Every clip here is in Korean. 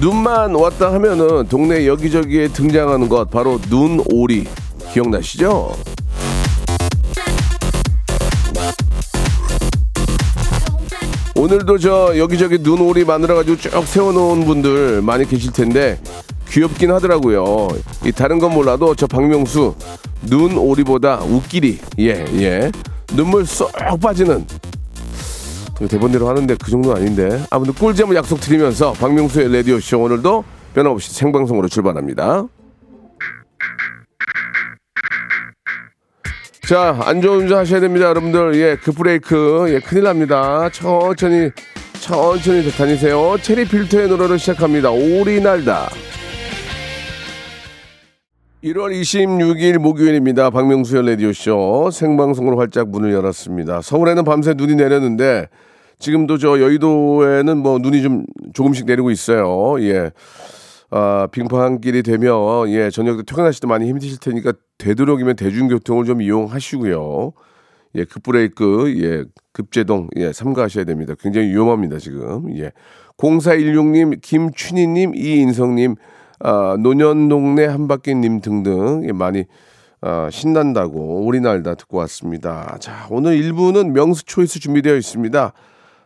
눈만 왔다 하면은 동네 여기저기에 등장하는 것 바로 눈오리 기억나시죠? 오늘도 저 여기저기 눈오리 만들어가지고 쭉 세워놓은 분들 많이 계실 텐데 귀엽긴 하더라고요. 이 다른 건 몰라도 저 박명수 눈오리보다 웃기리 예예 눈물 쏙 빠지는 대본대로 하는데 그 정도는 아닌데. 아무튼 꿀잼을 약속드리면서 박명수의 라디오 쇼 오늘도 변함없이 생방송으로 출발합니다. 자 안전운전 하셔야 됩니다 여러분들. 예 급브레이크. 예 큰일 납니다. 천천히 천천히 다니세요. 체리 필터의 노래로 시작합니다. 오리 날다. 1월 26일 목요일입니다. 박명수의 라디오쇼. 생방송으로 활짝 문을 열었습니다. 서울에는 밤새 눈이 내렸는데 지금도 저 여의도에는 뭐 눈이 좀 조금씩 내리고 있어요. 예. 아, 빙판길이 되면 예, 저녁 때 퇴근하실 때 많이 힘드실 테니까 되도록이면 대중교통을 좀 이용하시고요. 예, 급브레이크, 예, 급제동, 예, 삼가하셔야 됩니다. 굉장히 위험합니다, 지금. 예. 0416님, 김춘희님, 이인성님, 아, 노년동네 한바퀴님 등등 예, 많이 아, 신난다고 우리날다 듣고 왔습니다. 자, 오늘 1부는 명수 초이스 준비되어 있습니다.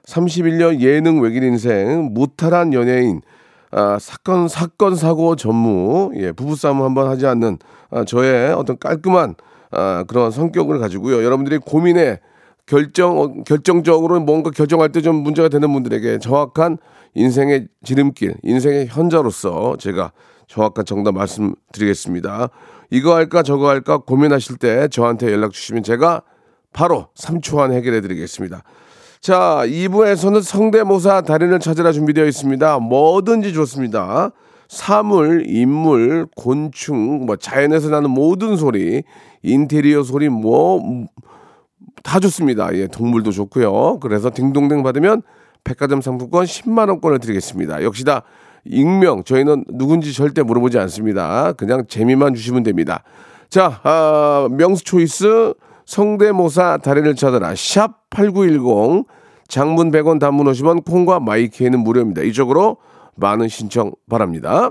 31년 예능 외길 인생 무탈한 연예인 아, 사건 사건 사고 전무 예, 부부싸움 한번 하지 않는 아, 저의 어떤 깔끔한 아, 그런 성격을 가지고요. 여러분들이 고민에 결정 어, 결정적으로 뭔가 결정할 때 좀 문제가 되는 분들에게 정확한 인생의 지름길, 인생의 현자로서 제가 정확한 정답 말씀드리겠습니다. 이거 할까 저거 할까 고민하실 때 저한테 연락 주시면 제가 바로 3초 안에 해결해 드리겠습니다. 자, 2부에서는 성대모사 달인을 찾으라 준비되어 있습니다. 뭐든지 좋습니다. 사물, 인물, 곤충, 뭐 자연에서 나는 모든 소리, 인테리어 소리 뭐 다 좋습니다. 예, 동물도 좋고요. 그래서 딩동댕 받으면 백화점 상품권 10만 원권을 드리겠습니다. 역시 다 익명 저희는 누군지 절대 물어보지 않습니다. 그냥 재미만 주시면 됩니다. 자, 아, 명수 초이스 성대모사 달인을 찾아라 샵 8910 장문 100원 단문 50원 콩과 마이키에는 무료입니다. 이쪽으로 많은 신청 바랍니다.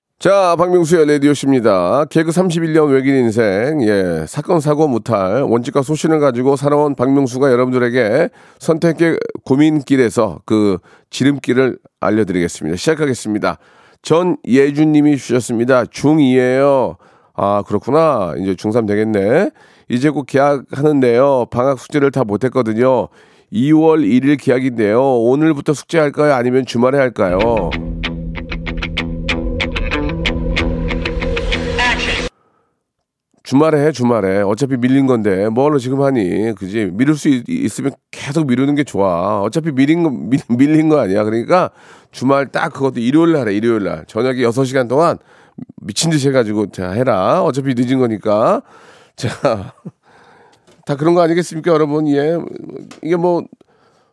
자, 박명수의 라디오십니다. 개그 31년 외길 인생, 예, 사건, 사고, 무탈, 원칙과 소신을 가지고 살아온 박명수가 여러분들에게 선택의 고민길에서 그 지름길을 알려드리겠습니다. 시작하겠습니다. 전예준님이 주셨습니다. 중2예요. 아, 그렇구나. 이제 중3 되겠네. 이제 곧 계약하는데요. 방학 숙제를 다 못했거든요. 2월 1일 계약인데요. 오늘부터 숙제할까요? 아니면 주말에 할까요? 주말에 해 주말에. 어차피 밀린 건데 뭐로 지금 하니? 그지? 미룰 수 있, 있으면 계속 미루는 게 좋아. 어차피 밀린 거 밀, 밀린 거 아니야. 그러니까 주말 딱 그것도 일요일 날해 일요일 날. 저녁에 6시간 동안 미친 듯이 해가지고 자 해라. 어차피 늦은 거니까. 자 다 그런 거 아니겠습니까 여러분? 예 이게 뭐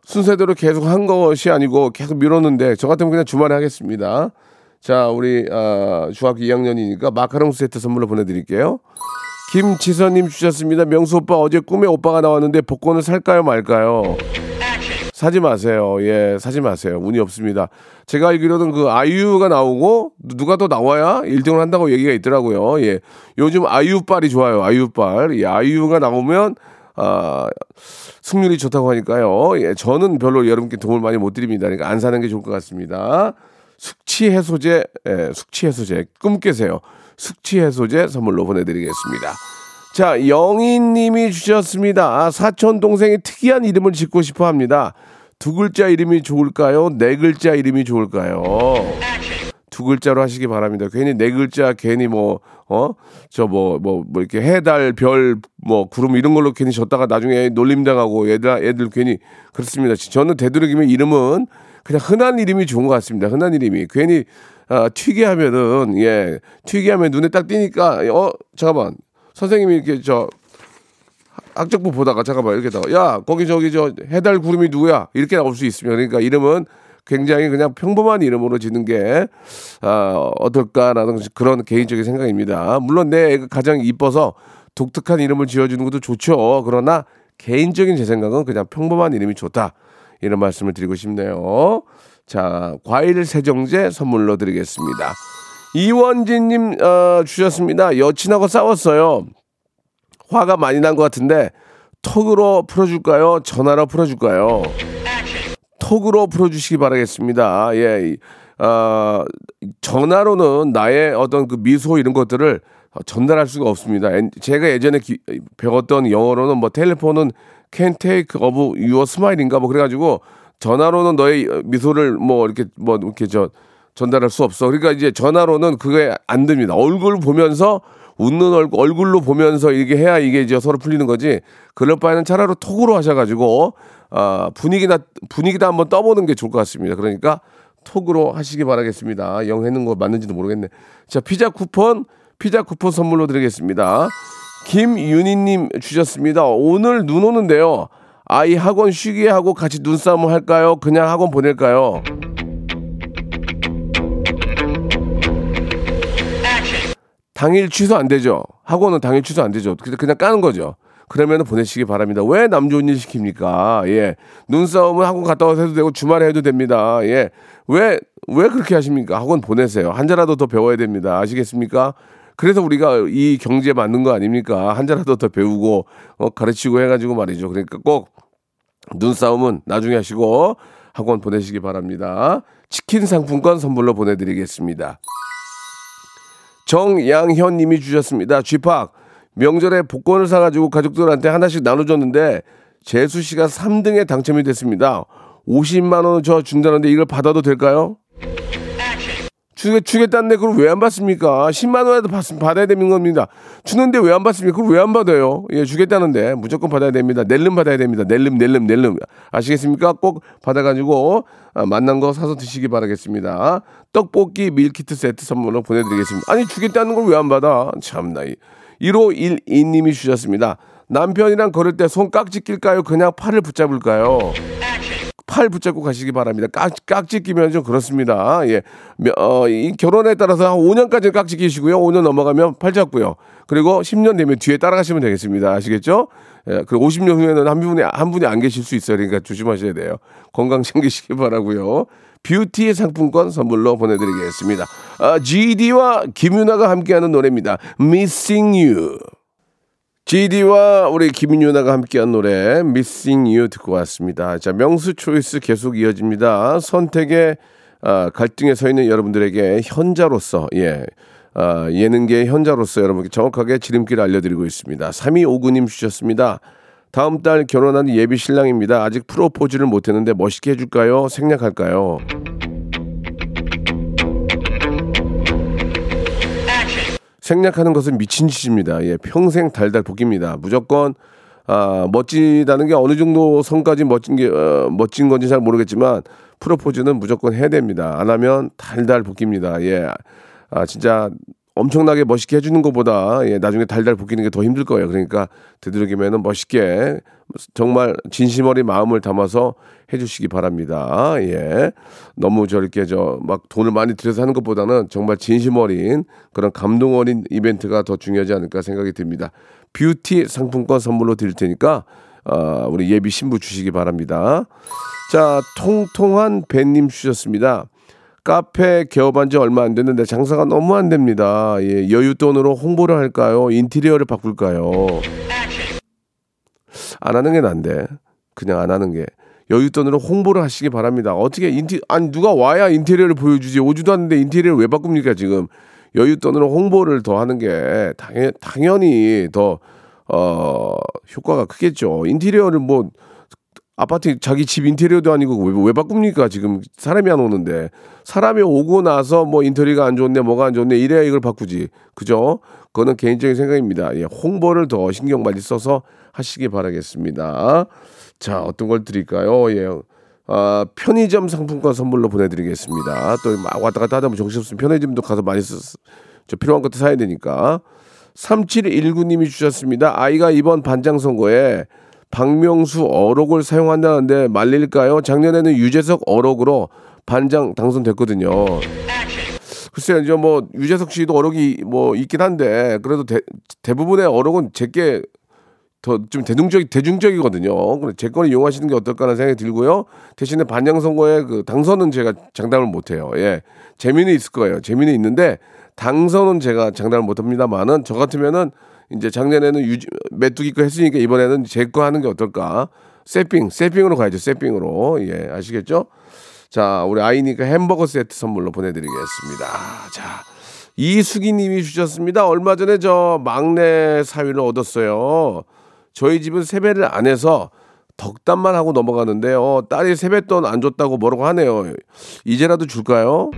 순서대로 계속 한 것이 아니고 계속 미뤘는데 저 같으면 그냥 주말에 하겠습니다. 자 우리 아, 중학교 2학년이니까 마카롱 세트 선물로 보내드릴게요 김지선님 주셨습니다. 명수 오빠 어제 꿈에 오빠가 나왔는데 복권을 살까요 말까요? 사지 마세요. 예, 사지 마세요. 운이 없습니다. 제가 알기로는 그 아이유가 나오고 누가 더 나와야 1등을 한다고 얘기가 있더라고요. 예. 요즘 아이유빨이 좋아요. 아이유빨. 예, 아이유가 나오면 아, 승률이 좋다고 하니까요. 예, 저는 별로 여러분께 도움을 많이 못 드립니다. 그러니까 안 사는 게 좋을 것 같습니다. 숙취 해소제, 예, 숙취 해소제 꿈 깨세요. 숙취 해소제 선물로 보내드리겠습니다. 자, 영희님이 주셨습니다. 아, 사촌 동생이 특이한 이름을 짓고 싶어 합니다. 두 글자 이름이 좋을까요? 네 글자 이름이 좋을까요? 두 글자로 하시기 바랍니다. 괜히 네 글자, 괜히 뭐, 어? 저 뭐, 뭐, 뭐, 이렇게 해달, 별, 뭐, 구름 이런 걸로 괜히 졌다가 나중에 놀림당하고 애들, 애들 괜히 그렇습니다. 저는 되도록이면 이름은 그냥 흔한 이름이 좋은 것 같습니다. 흔한 이름이. 괜히, 아, 튀게 하면은, 예, 튀게 하면 눈에 딱 띄니까, 어, 잠깐만. 선생님이 이렇게 저, 학적부 보다가 잠깐만 이렇게 다가 야 거기 저기 저 해달 구름이 누구야 이렇게 나올 수 있습니다. 그러니까 이름은 굉장히 그냥 평범한 이름으로 짓는 게 아, 어떨까라는 그런 개인적인 생각입니다. 물론 내 애가 가장 이뻐서 독특한 이름을 지어주는 것도 좋죠. 그러나 개인적인 제 생각은 그냥 평범한 이름이 좋다 이런 말씀을 드리고 싶네요. 자 과일 세정제 선물로 드리겠습니다. 이원진님 어, 주셨습니다. 여친하고 싸웠어요. 화가 많이 난 것 같은데 톡으로 풀어줄까요? 전화로 풀어줄까요? 톡으로 풀어주시기 바라겠습니다. 예, 어, 전화로는 나의 어떤 그 미소 이런 것들을 전달할 수가 없습니다. 제가 예전에 기, 배웠던 영어로는 뭐 텔레폰은 can take of your smile인가 뭐 그래가지고 전화로는 너의 미소를 뭐 이렇게 뭐 이렇게 저 전달할 수 없어. 그러니까 이제 전화로는 그게 안 됩니다. 얼굴 보면서 웃는 얼굴, 얼굴로 보면서 이게 해야 이게 이제 서로 풀리는 거지. 그럴 바에는 차라리 톡으로 하셔가지고, 아, 분위기나, 분위기다 한번 떠보는 게 좋을 것 같습니다. 그러니까 톡으로 하시기 바라겠습니다. 영 했는 거 맞는지도 모르겠네. 자, 피자 쿠폰, 피자 쿠폰 선물로 드리겠습니다. 김윤희님 주셨습니다. 오늘 눈 오는데요. 아이 학원 쉬게 하고 같이 눈싸움 할까요? 그냥 학원 보낼까요? 당일 취소 안 되죠. 학원은 당일 취소 안 되죠. 그냥 까는 거죠. 그러면 보내시기 바랍니다. 왜 남 좋은 일 시킵니까? 예. 눈싸움은 학원 갔다 와서 해도 되고 주말에 해도 됩니다. 예. 왜, 왜 그렇게 하십니까? 학원 보내세요. 한자라도 더 배워야 됩니다. 아시겠습니까? 그래서 우리가 이 경제에 맞는 거 아닙니까? 한자라도 더 배우고, 어, 가르치고 해가지고 말이죠. 그러니까 꼭 눈싸움은 나중에 하시고 학원 보내시기 바랍니다. 치킨 상품권 선물로 보내드리겠습니다. 정양현 님이 주셨습니다. 쥐팍, 명절에 복권을 사가지고 가족들한테 하나씩 나눠줬는데, 재수 씨가 3등에 당첨이 됐습니다. 50만 원 저 준다는데 이걸 받아도 될까요? 주겠, 주겠다는데 그걸 왜 안 받습니까? 10만원에도 받, 받아야 되는 겁니다. 주는데 왜 안 받습니까? 그걸 왜 안 받아요? 예, 주겠다는데 무조건 받아야 됩니다. 낼름 받아야 됩니다. 낼름, 낼름, 낼름. 아시겠습니까? 꼭 받아가지고 아, 만난 거 사서 드시기 바라겠습니다. 떡볶이 밀키트 세트 선물로 보내드리겠습니다. 아니, 주겠다는 걸 왜 안 받아? 참나. 1512님이 주셨습니다. 남편이랑 걸을 때 손 깍지 낄까요? 그냥 팔을 붙잡을까요? 팔 붙잡고 가시기 바랍니다. 깍, 깍지 끼면 좀 그렇습니다. 예. 어, 이 결혼에 따라서 한 5년까지는 깍지 끼시고요. 5년 넘어가면 팔 잡고요. 그리고 10년 되면 뒤에 따라가시면 되겠습니다. 아시겠죠? 예. 그리고 50년 후에는 한 분이, 한 분이 안 계실 수 있어요. 그러니까 조심하셔야 돼요. 건강 챙기시기 바라고요 뷰티 상품권 선물로 보내드리겠습니다. 아, GD와 김윤아가 함께하는 노래입니다. Missing You. GD와 우리 김윤아가 함께한 노래 Missing You 듣고 왔습니다. 자 명수 초이스 계속 이어집니다. 선택의 아, 갈등에 서 있는 여러분들에게 현자로서 예 아, 예능계 현자로서 여러분께 정확하게 지름길을 알려드리고 있습니다. 3259님 주셨습니다. 다음 달 결혼하는 예비 신랑입니다. 아직 프로포즈를 못했는데 멋있게 해줄까요? 생략할까요? 생략하는 것은 미친 짓입니다. 예, 평생 달달 볶입니다. 무조건 아, 멋지다는 게 어느 정도 선까지 멋진 게 어, 멋진 건지 잘 모르겠지만 프로포즈는 무조건 해야 됩니다. 안 하면 달달 볶입니다. 예, 아 진짜 엄청나게 멋있게 해주는 것보다 예, 나중에 달달 볶이는 게 더 힘들 거예요. 그러니까 되도록이면 멋있게 정말 진심 어린 마음을 담아서 해주시기 바랍니다. 예, 너무 저렇게 저 막 돈을 많이 들여서 하는 것보다는 정말 진심 어린 그런 감동 어린 이벤트가 더 중요하지 않을까 생각이 듭니다. 뷰티 상품권 선물로 드릴 테니까 어, 우리 예비 신부 주시기 바랍니다. 자, 통통한 배님 주셨습니다. 카페 개업한 지 얼마 안 됐는데 장사가 너무 안 됩니다. 예, 여윳돈으로 홍보를 할까요? 인테리어를 바꿀까요? 안 하는 게 난데. 그냥 안 하는 게. 여윳돈으로 홍보를 하시기 바랍니다. 어떻게 인티 아니 누가 와야 인테리어를 보여주지 오지도 않는데 인테리어를 왜 바꿉니까 지금? 여윳돈으로 홍보를 더 하는 게 당연, 당연히 더, 어, 효과가 크겠죠. 인테리어를 뭐, 아파트 자기 집 인테리어도 아니고 왜, 왜 바꿉니까? 지금 사람이 안 오는데. 사람이 오고 나서 뭐 인테리어가 안 좋네, 뭐가 안 좋네, 이래야 이걸 바꾸지. 그죠? 그거는 개인적인 생각입니다. 예, 홍보를 더 신경 많이 써서 하시기 바라겠습니다. 자, 어떤 걸 드릴까요? 예. 아, 편의점 상품권 선물로 보내드리겠습니다. 또 막 왔다 갔다 하다 보면 정신없으면 편의점도 가서 많이 쓰, 저 필요한 것도 사야 되니까. 3719님이 주셨습니다. 아이가 이번 반장 선거에 박명수 어록을 사용한다는데 말릴까요? 작년에는 유재석 어록으로 반장 당선됐거든요. 글쎄요, 이제 뭐 유재석 씨도 어록이 뭐 있긴 한데 그래도 대, 대부분의 어록은 제게 더좀 대중적 대중적이거든요. 근데 제 거를 이용하시는 게 어떨까라는 생각이 들고요. 대신에 반장 선거에 그 당선은 제가 장담을 못 해요. 예. 재미는 있을 거예요. 재미는 있는데 당선은 제가 장담을 못 합니다만은 저 같으면은 이제 작년에는 유 메뚜기 거 했으니까 이번에는 제 거 하는 게 어떨까? 세핑, 세핑으로 가야죠. 세핑으로. 예, 아시겠죠? 자, 우리 아이니까 햄버거 세트 선물로 보내드리겠습니다. 자, 이수기 님이 주셨습니다. 얼마 전에 저 막내 사위를 얻었어요. 저희 집은 세배를 안 해서 덕담만 하고 넘어가는데요. 딸이 세뱃돈 안 줬다고 뭐라고 하네요. 이제라도 줄까요?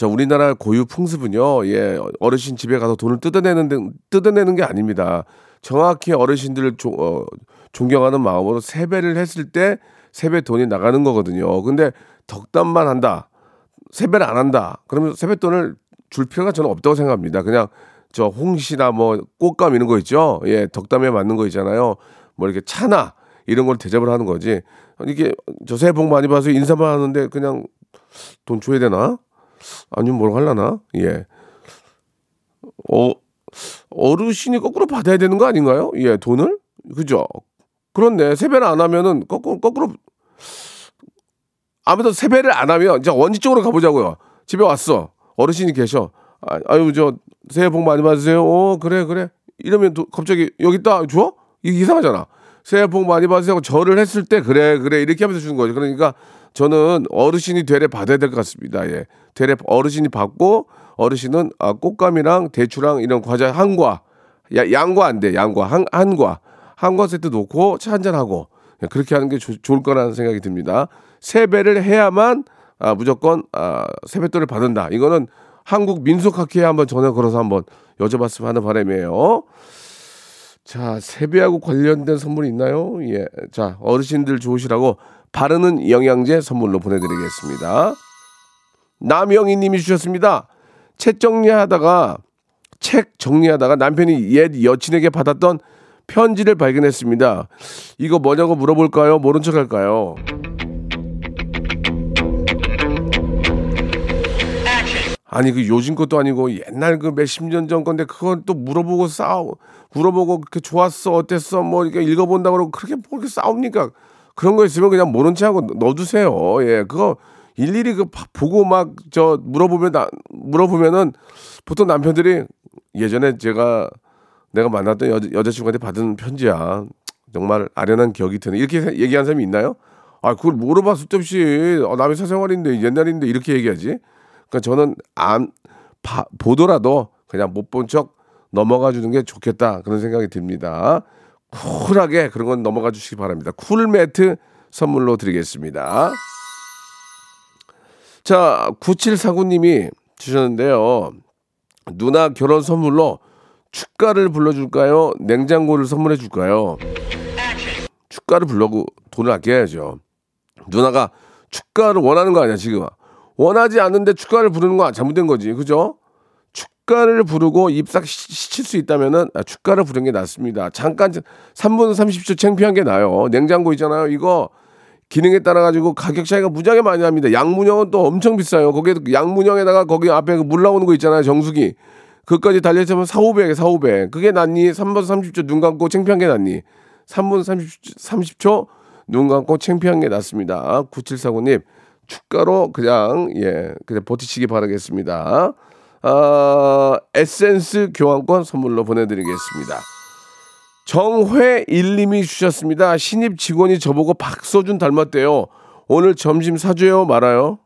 자, 우리나라 고유 풍습은요, 예, 어르신 집에 가서 돈을 뜯어내는, 데, 뜯어내는 게 아닙니다. 정확히 어르신들을 조, 어, 존경하는 마음으로 세배를 했을 때 세배 돈이 나가는 거거든요. 근데 덕담만 한다. 세배를 안 한다. 그러면 세뱃돈을 줄 필요가 저는 없다고 생각합니다. 그냥 저 홍시나 뭐 꽃감 이런 거 있죠. 예, 덕담에 맞는 거 있잖아요. 뭐 이렇게 차나 이런 걸 대접을 하는 거지. 이게 저 새해 복 많이 받아서 인사만 하는데 그냥 돈 줘야 되나? 아니면 뭘 하려나? 예. 어, 어르신이 거꾸로 받아야 되는 거 아닌가요? 예, 돈을? 그죠? 그런데 세배를 안 하면은 거꾸로, 거꾸로, 아무튼 세배를 안 하면 이제 원지 쪽으로 가보자고요. 집에 왔어. 어르신이 계셔. 아, 아유, 저, 새해 복 많이 받으세요. 어, 그래, 그래. 이러면 또 갑자기 여기 있다 줘? 이게 이상하잖아. 새해 복 많이 받으세요. 하고 절을 했을 때 그래, 그래. 이렇게 하면서 주는 거죠. 그러니까 저는 어르신이 되레 받아야 될 것 같습니다. 예. 되레 어르신이 받고 어르신은 아, 꽃감이랑 대추랑 이런 과자 한과 야, 양과 안 돼. 양과 한, 한과 한과 세트 놓고 차 한잔 하고 예, 그렇게 하는 게 조, 좋을 거라는 생각이 듭니다. 세배를 해야만 아, 무조건 아, 세뱃돈을 받는다. 이거는 한국 민속학회에 한번 전화 걸어서 한번 여쭤봤으면 하는 바람이에요. 자, 세배하고 관련된 선물이 있나요? 예. 자, 어르신들 좋으시라고 바르는 영양제 선물로 보내드리겠습니다. 남영희 님이 주셨습니다. 책 정리하다가, 책 정리하다가 남편이 옛 여친에게 받았던 편지를 발견했습니다. 이거 뭐냐고 물어볼까요? 모른 척 할까요? 아니 그 요즘 것도 아니고 옛날 그 몇십 년 전 건데 그건 또 물어보고 싸우 물어보고 그 좋았어 어땠어 뭐 이렇게 읽어본다고 그러고 그렇게 뭐 그렇게 싸웁니까 그런 거 있으면 그냥 모른 체하고 넣어두세요 예 그거 일일이 그 보고 막 저 물어보면 나, 물어보면은 보통 남편들이 예전에 제가 내가 만났던 여, 여자친구한테 받은 편지야 정말 아련한 기억이 드네 이렇게 얘기한 사람이 있나요? 아 그걸 물어봐 쓸데없이 어, 남의 사생활인데 옛날인데 이렇게 얘기하지 그러니까 저는 안 봐, 보더라도 그냥 못 본 척 넘어가 주는 게 좋겠다 그런 생각이 듭니다. 쿨하게 그런 건 넘어가 주시기 바랍니다. 쿨 매트 선물로 드리겠습니다. 자, 9749님이 주셨는데요. 누나 결혼 선물로 축가를 불러줄까요? 냉장고를 선물해 줄까요? 축가를 불러고 돈을 아껴야죠. 누나가 축가를 원하는 거 아니야, 지금. 원하지 않는데 축가를 부르는 거 잘못된 거지. 그죠? 축가를 부르고 입싹 시칠 수 있다면은 아, 축가를 부르는 게 낫습니다. 잠깐 3분 30초 창피한 게 나요. 냉장고 있잖아요. 이거 기능에 따라 가지고 가격 차이가 무지하게 많이 납니다. 양문형은 또 엄청 비싸요. 거기에 양문형에다가 거기 앞에 그물 나오는 거 있잖아요. 정수기. 그까지 달려있으면 4, 500에 4, 500. 그게 낫니? 3분 30초 눈 감고 창피한 게 낫니? 3분 30, 30초 눈 감고 창피한 게 낫습니다. 9749님. 축가로 그냥 예 그냥 버티시기 바라겠습니다. 아, 에센스 교환권 선물로 보내드리겠습니다. 정회일님이 주셨습니다. 신입 직원이 저보고 박서준 닮았대요. 오늘 점심 사줘요 말아요?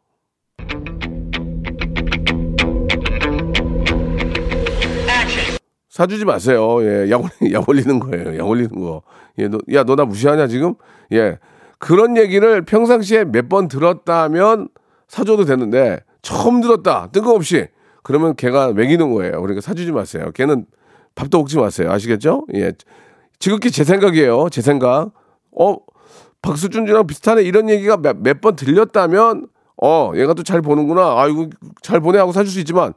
사주지 마세요. 예, 약, 올리, 약 올리는 거예요. 약 올리는 거. 예, 너, 야, 너 나 무시하냐, 지금? 예. 그런 얘기를 평상시에 몇 번 들었다면 사줘도 되는데, 처음 들었다. 뜬금없이. 그러면 걔가 매기는 거예요. 그러니까 사주지 마세요. 걔는 밥도 먹지 마세요. 아시겠죠? 예. 지극히 제 생각이에요. 제 생각. 어, 박수준이랑 비슷하네. 이런 얘기가 몇번 들렸다면, 어, 얘가 또 잘 보는구나. 아이고, 잘 보내 하고 사줄 수 있지만,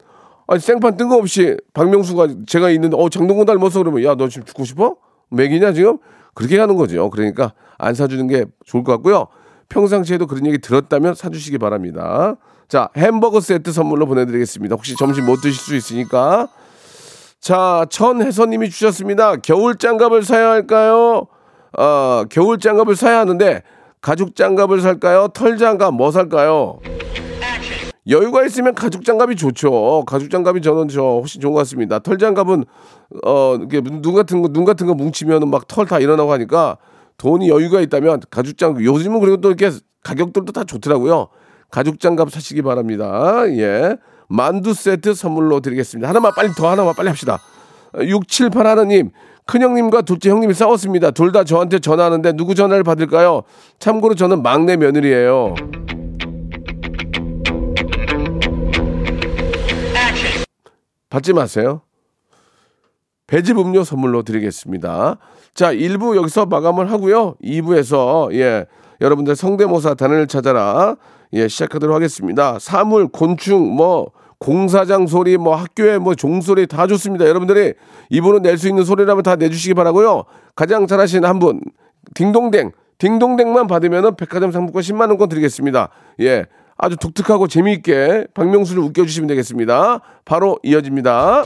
아니 생판 뜬금없이 박명수가 제가 있는데 어 장동건 닮았어 그러면 야 너 지금 죽고 싶어? 맥이냐 지금? 그렇게 하는 거죠. 그러니까 안 사주는 게 좋을 것 같고요. 평상시에도 그런 얘기 들었다면 사주시기 바랍니다. 자 햄버거 세트 선물로 보내드리겠습니다. 혹시 점심 못 드실 수 있으니까 자 천혜선님이 주셨습니다. 겨울 장갑을 사야 할까요? 어 겨울 장갑을 사야 하는데 가죽 장갑을 살까요? 털 장갑 뭐 살까요? 여유가 있으면 가죽 장갑이 좋죠. 가죽 장갑이 저는 저 훨씬 좋은 것 같습니다. 털 장갑은 어 이게 눈 같은 거 눈 같은 거 뭉치면 막털 다 일어나고 하니까 돈이 여유가 있다면 가죽 장갑 요즘은 그리고 또 이렇게 가격들도 다 좋더라고요. 가죽 장갑 사시기 바랍니다. 예. 만두 세트 선물로 드리겠습니다. 하나만 빨리 더 하나만 빨리 합시다. 678 하나님, 큰형님과 둘째 형님이 싸웠습니다. 둘 다 저한테 전화하는데 누구 전화를 받을까요? 참고로 저는 막내 며느리예요. 받지 마세요. 배즙 음료 선물로 드리겠습니다. 자, 1부 여기서 마감을 하고요. 2부에서 예, 여러분들 성대모사 단을 찾아라. 예, 시작하도록 하겠습니다. 사물, 곤충, 뭐 공사장 소리, 뭐 학교에 뭐 종소리 다 좋습니다. 여러분들이 이분은 낼수 있는 소리라면 다 내주시기 바라고요. 가장 잘하신 한 분, 딩동댕, 딩동댕만 받으면은 백화점 상품권 10만 원권 드리겠습니다. 예, 아주 독특하고 재미있게 박명수를 웃겨주시면 되겠습니다. 바로 이어집니다.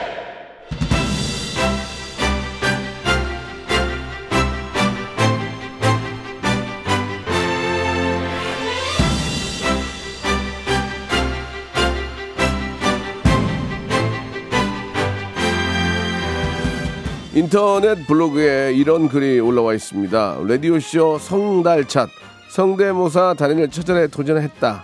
인터넷 블로그에 이런 글이 올라와 있습니다. 라디오쇼 성달찻 성대모사 달인을 찾아내 도전했다.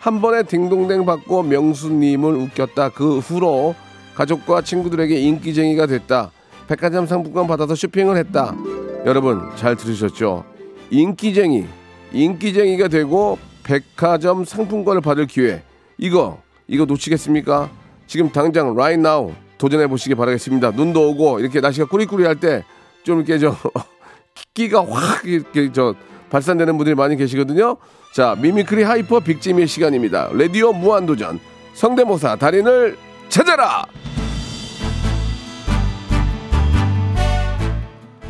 한 번에 딩동댕 받고 명수님을 웃겼다. 그 후로 가족과 친구들에게 인기쟁이가 됐다. 백화점 상품권 받아서 쇼핑을 했다. 여러분 잘 들으셨죠? 인기쟁이, 인기쟁이가 되고 백화점 상품권을 받을 기회. 이거 이거 놓치겠습니까? 지금 당장 right now 도전해 보시기 바라겠습니다. 눈도 오고 이렇게 날씨가 꾸리꾸리할 때 좀 이렇게 저 끼가 확 이렇게 저 발산되는 분들이 많이 계시거든요. 자, mimicry hyper 빅재미의 시간입니다. 라디오 무한도전 성대모사 달인을 찾아라.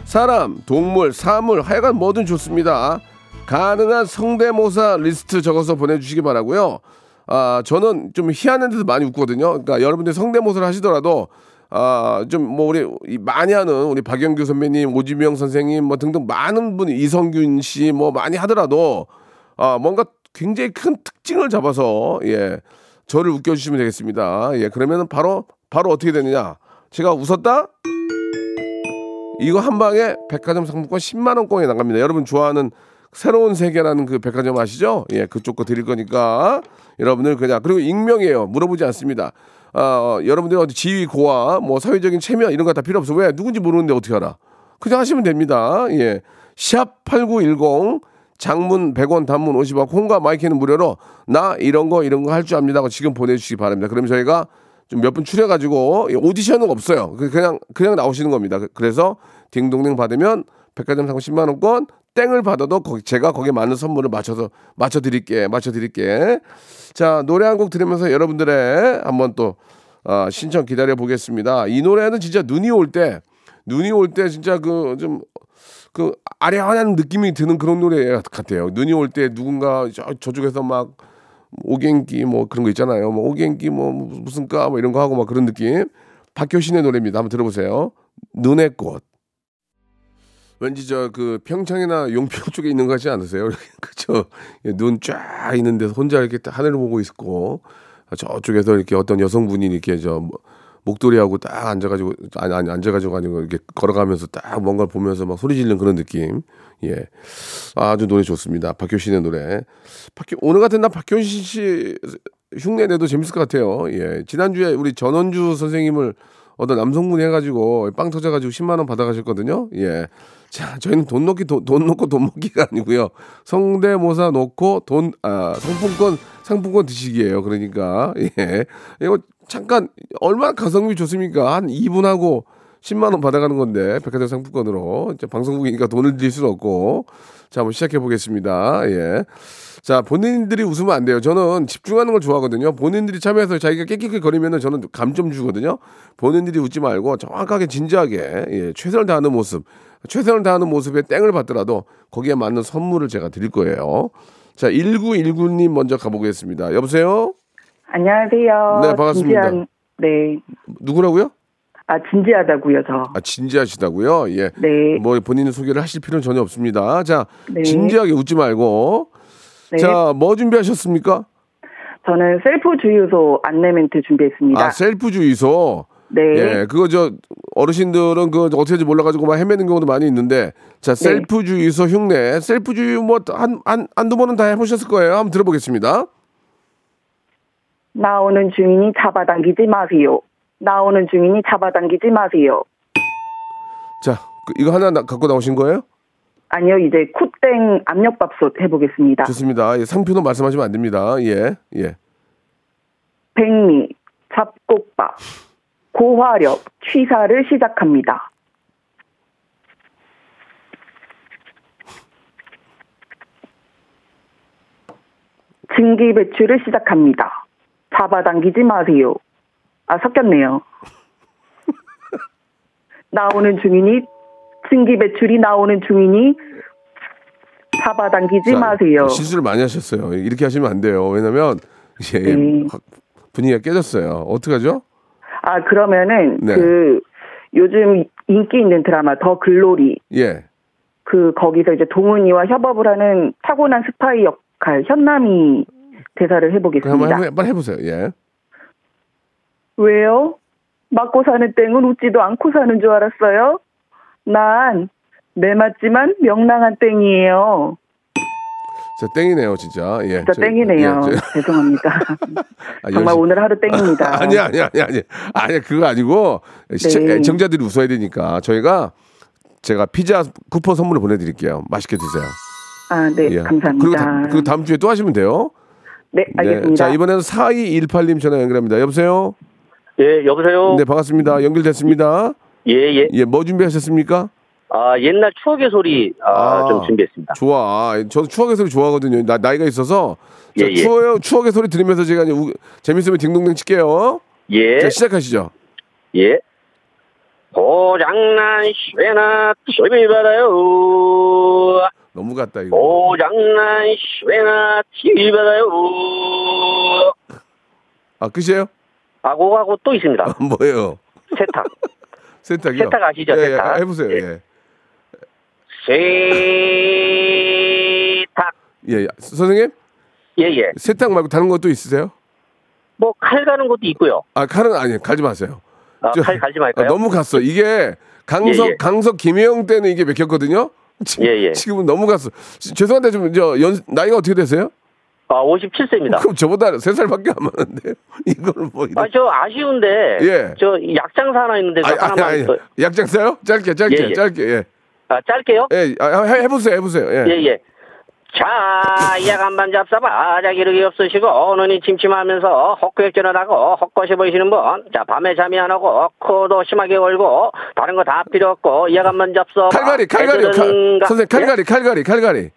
사람, 동물, 사물, 하여간 뭐든 좋습니다. 가능한 성대모사 리스트 적어서 보내주시기 바라고요. 아, 저는 좀 희한한 데도 많이 웃거든요. 그러니까 여러분들 성대모사를 하시더라도 아, 좀 뭐 우리 이 많이 하는 우리 박영규 선배님, 오지명 선생님 뭐 등등 많은 분이 이성균 씨 뭐 많이 하더라도 아, 뭔가 굉장히 큰 특징을 잡아서 예. 저를 웃겨 주시면 되겠습니다. 예. 그러면은 바로 바로 어떻게 되느냐? 제가 웃었다? 이거 한 방에 백화점 상품권 10만 원권이 나갑니다. 여러분 좋아하는 새로운 세계라는 그 백화점 아시죠? 예, 그쪽 거 드릴 거니까 여러분들 그냥 그리고 익명이에요. 물어보지 않습니다. 아, 어, 여러분들 어디 지위 고하 뭐 사회적인 체면 이런 거 다 필요 없어. 왜 누군지 모르는데 어떻게 알아? 그냥 하시면 됩니다. 예. 샵 8910 장문 100원 단문 50원 콩과 마이크는 무료로 나 이런 거 이런 거 할 줄 압니다. 고 지금 보내 주시기 바랍니다. 그러면 저희가 좀 몇 분 추려 가지고 오디션은 없어요. 그- 그냥 그냥 나오시는 겁니다. 그- 그래서 딩동댕 받으면 백화점 상품 10만 원권 땡을 받아도 거기 제가 거기에 맞는 선물을 맞춰서 맞춰 드릴게 맞춰 드릴게. 자 노래 한 곡 들으면서 여러분들의 한번 또 아, 신청 기다려 보겠습니다. 이 노래는 진짜 눈이 올 때 눈이 올 때 진짜 그좀그 아련한 느낌이 드는 그런 노래 같아요. 눈이 올 때 누군가 저, 저쪽에서 막 오갱기 뭐 그런 거 있잖아요. 뭐 오갱기 뭐 무슨 까 뭐 이런 거 하고 막 그런 느낌. 박효신의 노래입니다. 한번 들어보세요. 눈의 꽃. 왠지 저 그 평창이나 용평 쪽에 있는 거 같지 않으세요? 그죠? 눈 쫙 있는 데서 혼자 이렇게 딱 하늘을 보고 있고 저쪽에서 이렇게 어떤 여성분이 이렇게 저 뭐- 목도리하고 딱 앉아가지고 아니 아니 앉아가지고 아니고 이렇게 걸어가면서 딱 뭔가를 보면서 막 소리 지르는 그런 느낌. 예, 아주 노래 좋습니다. 박효신의 노래. 박효 오늘 같은 날 박효신 씨 흉내 내도 재밌을 것 같아요. 예, 지난주에 우리 전원주 선생님을 어떤 남성분이 해가지고 빵 터져가지고 10만 원 받아가셨거든요. 예. 자, 저희는 돈 넣기 돈, 돈 넣고 돈 먹기가 아니고요. 성대모사 놓고 돈 아, 상품권 상품권 드시기예요. 그러니까 예. 이거 잠깐 얼마나 가성비 좋습니까? 한 2분 하고 10만 원 받아가는 건데 백화점 상품권으로 이제 방송국이니까 돈을 드릴 수는 없고 자 한번 시작해 보겠습니다. 예. 자 본인들이 웃으면 안 돼요. 저는 집중하는 걸 좋아하거든요. 본인들이 참여해서 자기가 깨끗이 거리면은 저는 감점 주거든요. 본인들이 웃지 말고 정확하게 진지하게 예, 최선을 다하는 모습, 최선을 다하는 모습에 땡을 받더라도 거기에 맞는 선물을 제가 드릴 거예요. 자 1919님 먼저 가보겠습니다. 여보세요. 안녕하세요. 네, 반갑습니다. 진지한, 네. 누구라고요? 아, 진지하다고요, 저. 아 진지하시다고요? 예. 네. 뭐 본인 소개를 하실 필요는 전혀 없습니다. 자 네. 진지하게 웃지 말고 네. 자 뭐 준비하셨습니까? 저는 셀프 주유소 안내 멘트 준비했습니다. 아 셀프 주유소. 네. 예, 그거 저 어르신들은 그 어떻게 하지 몰라가지고 막 헤매는 경우도 많이 있는데 자 네. 셀프 주유소 흉내 셀프 주유 뭐 한 한 한두 번은 다 해보셨을 거예요. 한번 들어보겠습니다. 나오는 중이니 잡아당기지 마세요. 나오는 중이니 잡아당기지 마세요. 자 그, 이거 하나 나- 갖고 나오신 거예요? 아니요, 이제 콧땡 압력밥솥 해보겠습니다. 좋습니다. 예, 상표는 말씀하시면 안 됩니다. 예, 예. 백미, 잡곡밥, 고화력, 취사를 시작합니다. 증기 배출을 시작합니다. 잡아당기지 마세요. 아, 섞였네요. 나오는 중이니, 증기 배출이 나오는 중이니, 잡아당기지 자, 마세요. 실수를 많이 하셨어요. 이렇게 하시면 안 돼요. 왜냐면 예, 네. 확- 분위기가 깨졌어요. 어떡하죠? 아, 그러면은, 네. 그, 요즘 인기 있는 드라마 더 글로리, 예. 그, 거기서 이제 동은이와 협업을 하는 타고난 스파이 역할, 현남이 대사를 해보겠습니다. 한번 해, 빨리 해보세요. 예. 왜요? 맞고 사는 땡은 웃지도 않고 사는 줄 알았어요? 난, 매 맞지만 명랑한 땡이에요. 자, 땡이네요, 진짜. 예. 진짜 저- 땡이네요. 예, 저- 죄송합니다. 아, 정말 열심히- 오늘 하루 땡입니다. 아니, 아니, 아니, 아니. 아니, 그거 아니고, 시청, 네. 애청자들이 웃어야 되니까, 저희가 제가 피자 쿠폰 선물을 보내드릴게요. 맛있게 드세요. 아, 네, 예. 감사합니다. 그리고, 다, 그리고 다음 주에 또 하시면 돼요. 네, 알겠습니다. 자, 이번에는 4218님 전화 연결합니다. 여보세요? 예, 여보세요? 네, 반갑습니다. 연결됐습니다. 예, 예. 예, 뭐 준비하셨습니까? 아, 옛날 추억의 소리 아, 아. 좀 준비했습니다. 좋아. 저도 추억의 소리 좋아하거든요. 나, 나이가 있어서. 자, 예, 예. 추억, 추억의 소리 들으면서 제가 우- 재밌으면 딩동댕 칠게요. 예, 자, 시작하시죠. 예. 고장난 시외나 TV 받아요. 너무 같다, 이거. 고장난 시외나 TV 받아요. 아, 끝이에요? 하고 또 있습니다. 뭐예요? 세탁. 세탁이요? 세탁 아시죠? 예, 예, 세탁. 해보세요. 예. 예. 세탁. 예, 예. 선생님? 예, 예. 세탁 말고 다른 것도 있으세요? 뭐 칼 가는 것도 있고요. 아, 칼은 아니에요. 갈지 마세요. 아, 저- 칼 갈지 아, 말까요? 너무 갔어. 이게 강석, 예, 예. 강석 김혜영 때는 이게 맥혔거든요? 지금, 예, 예. 지금은 너무 갔어. 지- 죄송한데 좀, 저, 연, 나이가 어떻게 되세요? 아, 57세입니다. 그럼 저보다 3살밖에 안 많은데. 이걸 뭐. 이런- 아, 저 아쉬운데. 예. 저 약장사 하나 있는데 저 아니, 아니, 하나만. 아니. 더- 약장 써요? 짧게, 짧게, 예, 예. 짧게, 예. 아, 짧게요? 예, 아, 해- 해보세요, 해보세요. 예. 예, 예. 자, 야간반 잡사봐. 자기력이 없으시고, 눈이 침침하면서 헛구역질을 하고, 헛것이 보이시는 분. 자, 밤에 잠이 안 오고, 코도 심하게 걸고, 다른 거 다 필요 없고, 야간반 잡숴. 칼갈이, 칼갈이요. 칼, 선생님, 가- 예? 칼갈이, 칼갈이, 칼갈이.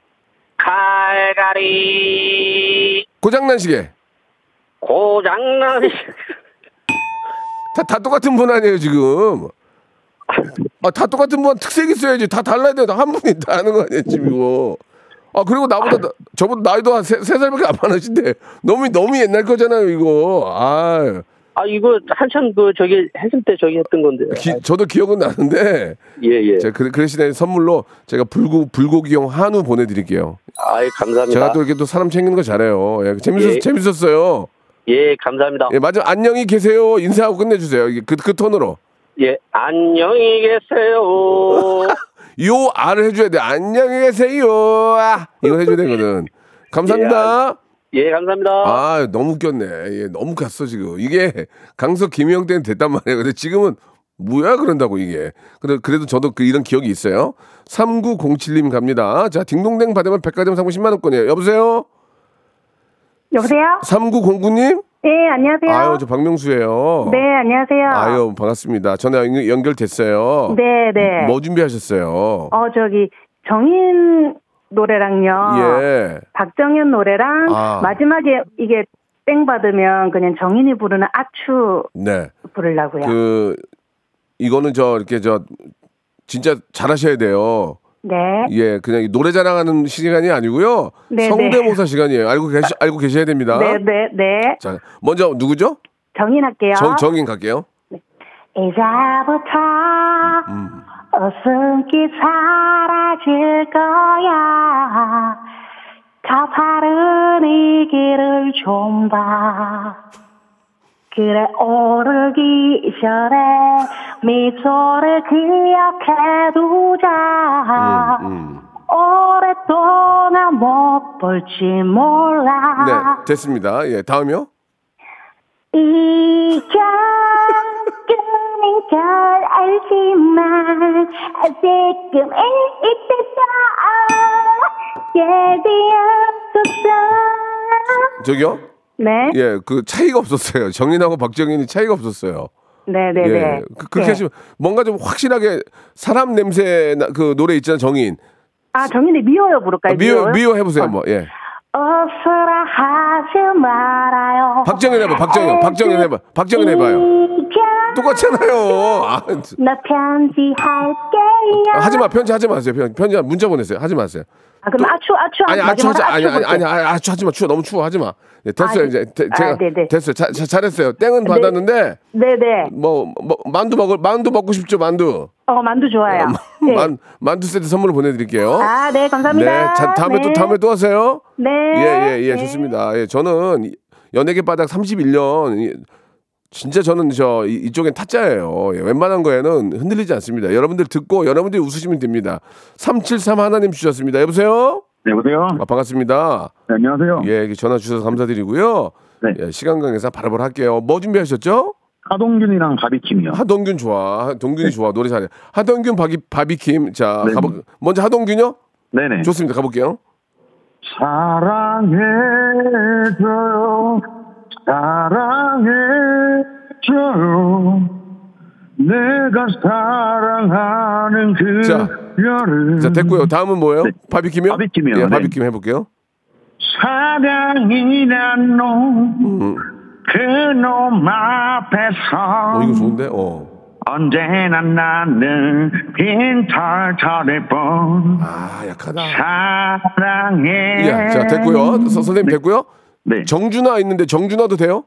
칼갈이. 고장난 시계. 고장난. 다, 다 똑같은 분 아니에요, 지금. 아, 다 똑같은 분 특색 있어야지. 다 달라야 돼. 한 분이 다 하는 거 아니야, 지금 이거. 아, 그리고 나보다, 나- 저보다 나이도 한 세, 세 살밖에 안 많으신데. 너무, 너무 옛날 거잖아요, 이거. 아, 아 이거 한참 그 저기 했을 때 저기 했던 건데. 기- 저도 기억은 나는데. 예예. 제가 그, 그 대신에 선물로 제가 불고, 불고기용 한우 보내드릴게요. 아이 감사합니다. 제가 또 이렇게 또 사람 챙기는 거 잘해요. 예, 재밌었, 예. 재밌었어요. 예 감사합니다. 예, 맞아. 안녕히 계세요. 인사하고 끝내주세요. 이게 그, 그 톤으로. 예 안녕히 계세요. 요 알을 해줘야 돼. 안녕히 계세요. 아, 이거 해줘야 되거든. 감사합니다. 예 감사합니다. 아, 너무 웃겼네. 예, 너무 갔어, 지금. 이게 강석 김영 때는 됐단 말이에요. 근데 지금은 뭐야 그런다고 이게. 그래, 그래도 저도 그 이런 기억이 있어요. 3907님 갑니다. 자, 딩동댕 받으면 백화점 상품 10만원권이에요. 여보세요? 여보세요? 3909님? 네, 안녕하세요. 아유, 저 박명수예요. 네, 안녕하세요. 아유, 반갑습니다. 전화 연- 연결됐어요. 네, 네. 뭐 준비하셨어요? 어, 저기, 정인 노래랑요. 예. 박정현 노래랑 아. 마지막에 이게 땡 받으면 그냥 정인이 부르는 아추 네. 부르려고요. 그 이거는 저 이렇게 저 진짜 잘하셔야 돼요. 네. 예, 그냥 노래 자랑하는 시간이 아니고요. 네, 성대모사 시간이에요. 알고 계시 알고 계셔야 됩니다. 네, 네, 네. 자, 먼저 누구죠? 정인 할게요. 정 정인 갈게요. 이제부터 음. 웃음기 사라질 거야. 가파른 이 길을 좀 봐. 그래 오르기 전에 미소를 기억해 두자. 음. 오랫동안 못 볼지 몰라. 네, 됐습니다. 예, 다음이요. 이겨 끄는 걸 알지만 지금 이때다 예비 없었어 저기요. 네, 예, 그 차이가 없었어요. 정인하고 박정인이 차이가 없었어요. 네, 네, 예, 네. 그, 그렇게 네. 하시면 뭔가 좀 확실하게 사람 냄새 나, 그 노래 있잖아요. 정인. 아, 정인이 미워요 부를까요? 아, 미워? 미워 해보세요 한번. 예. 없으라 하지 말아요. 박정현 해봐. 박정현. 박정현 해봐. 박정현 해봐요. 똑같잖아요. 아, 나 편지할게요. 하지 마. 편지 하지 마세요. 편, 편지 문자 보내세요. 하지 마세요. 아, 그럼 아추, 아추, 아니 아추 하지 마지막으로 아니 아니. 아니 아추 하지 마. 추워 너무 추워 하지 마. 네, 됐어요 아, 이제 데- 아, 제가 네네. 됐어요. 자, 자, 잘했어요. 땡은 받았는데 네네. 뭐, 뭐 만두 먹을 만두 먹고 싶죠 만두. 어, 만두 좋아요. 네. 만 만두 세트 선물로 보내드릴게요. 아, 네, 감사합니다. 네, 자, 다음에 또 네. 다음에 또 하세요. 네. 예, 예, 예, 네. 좋습니다. 예, 저는 이- 연예계 바닥 31년 진짜 저는 저 이- 이쪽엔 타짜예요. 예, 웬만한 거에는 흔들리지 않습니다. 여러분들 듣고 여러분들이 웃으시면 됩니다. 373 하나님 주셨습니다. 여보세요? 네, 여보세요? 아, 반갑습니다. 네, 안녕하세요. 예, 전화 주셔서 감사드리고요. 네. 예, 시간 관계상 바로바로 할게요. 뭐 준비하셨죠? 하동균이랑 바비킴이요. 하동균 좋아. 동균이 좋아. 노래 잘해. 하동균 바비, 바비킴. 자, 네. 가보, 먼저 하동균요? 네네. 좋습니다. 가볼게요. 사랑해줘요. 사랑해줘요. 내가 사랑하는 그녀를. 자, 됐고요. 다음은 뭐예요? 네. 바비킴이요? 바비킴이요. 예, 네. 바비킴 해볼게요. 사랑이란 놈, 그놈 앞에서. 어, 이거 좋은데? 어. 언제나 나는 빈털터릴 뿐 아, 약하다. 사랑해. 예, 자, 됐고요. 서, 선생님 됐고요. 네. 정준하 있는데 정준하도 돼요?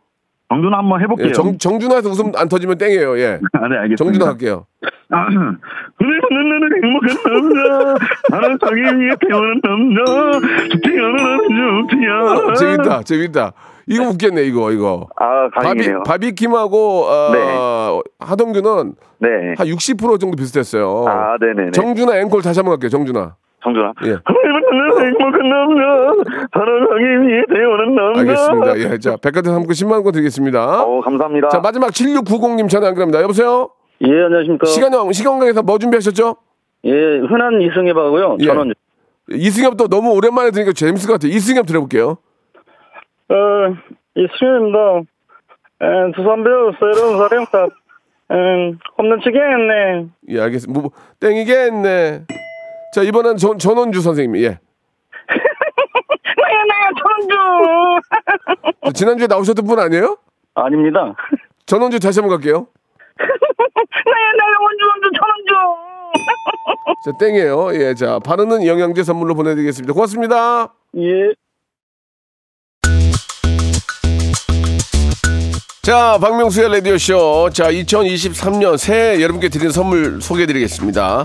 정준하 한번 해볼게요. 예, 정, 정준하에서 웃음 안 터지면 땡이에요. 예. 아, 네, 알겠습니다. 정준하 할게요. 보는 나는 행복한 남자 나는 자기 위해 태어난 남자 좋지 않아 좋지 않아 어, 재밌다. 재밌다. 이거 웃겠네, 이거, 이거. 아 바비, 다행이네요 바비킴하고, 어, 네. 하동규는 네. 한 60% 정도 비슷했어요. 아 네네네 정준하 앵콜 다시 한번 갈게요, 정준하. 예. 행복한 남자 사랑하기 위해 태어난 남자 알겠습니다. 예. 자, 백화점 상품 10만 원 드리겠습니다. 어 감사합니다 자, 마지막 7690님 전화 연결합니다. 여보세요? 예 안녕하십니까. 시간형, 시간관계에서 뭐 준비하셨죠? 예 흔한 이승엽하고요. 예. 저는 이승엽도 너무 오랜만에 들으니까 재밌을 것 같아요. 이승엽 들어볼게요. 어, 이승엽입니다. 에, 두산 배우 새로운 사령탑. 에, 홈런 치게 했네. 예, 알겠습니다. 뭐, 땡이겠네. 자, 이번엔 전, 전원주 선생님, 예. 나야 나야 천원주. 저 지난주에 나오셨던 분 아니에요? 아닙니다. 전원주 다시 한번 갈게요. 나야 나야 원주 원주 천원주. 자, 땡이에요. 예, 자, 바르는 영양제 선물로 보내드리겠습니다. 고맙습니다. 예. 자, 박명수의 라디오쇼. 자, 2023년 새해 여러분께 드리는 선물 소개해드리겠습니다.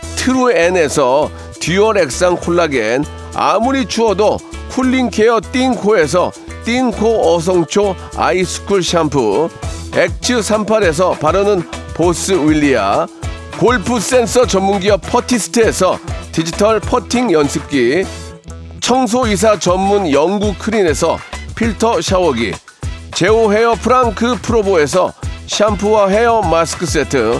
트루엔에서 dual 액상 콜라겐 아무리 추워도 cooling care 띵코에서 띵코 어성초 아이스쿨 샴푸 엑츠 38에서 바르는 보스 윌리아 골프 센서 전문기업 퍼티스트에서 디지털 퍼팅 연습기 청소이사 전문 영구 크린에서 필터 샤워기 제오 헤어 프랑크 프로보에서 샴푸와 헤어 마스크 세트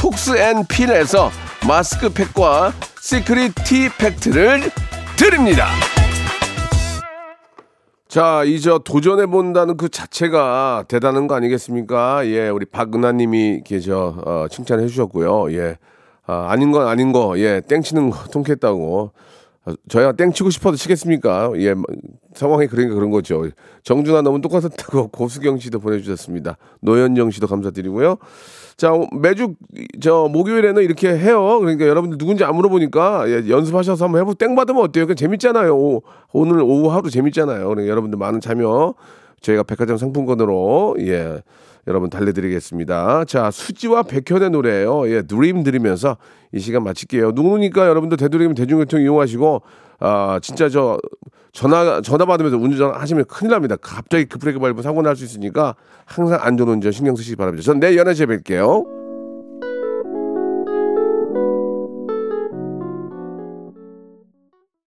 톡스앤필에서 마스크팩과 시크릿 티팩트를 드립니다. 자, 이제 도전해 본다는 그 자체가 대단한 거 아니겠습니까? 예, 우리 박은하님이 계셔 어, 칭찬해 주셨고요. 예, 아, 아닌 건 아닌 거, 예, 땡치는 거 통쾌했다고. 어, 저희가 땡치고 싶어도 치겠습니까? 예, 뭐, 상황이 그러니까 그런 거죠. 정준하 너무 똑같았다고 고수경 씨도 보내주셨습니다. 노현정 씨도 감사드리고요. 자, 매주 저 목요일에는 이렇게 해요. 그러니까 여러분들 누군지 안 물어보니까 예, 연습하셔서 한번 해보. 땡 받으면 어때요? 그 재밌잖아요. 오, 오늘 오후 하루 재밌잖아요. 그러니까 여러분들 많은 참여 저희가 백화점 상품권으로 예. 여러분 달래드리겠습니다. 자, 수지와 백현의 노래예요. 예, 드림 들으면서 이 시간 마칠게요. 누구니까 여러분들 되도록이면 대중교통 이용하시고 아 진짜 저 전화 전화 받으면서 운전 하시면 큰일 납니다. 갑자기 급브레이크 밟으면 사고 날 수 있으니까 항상 안전 운전 신경 쓰시기 바랍니다. 전 내일 11시에 뵐게요.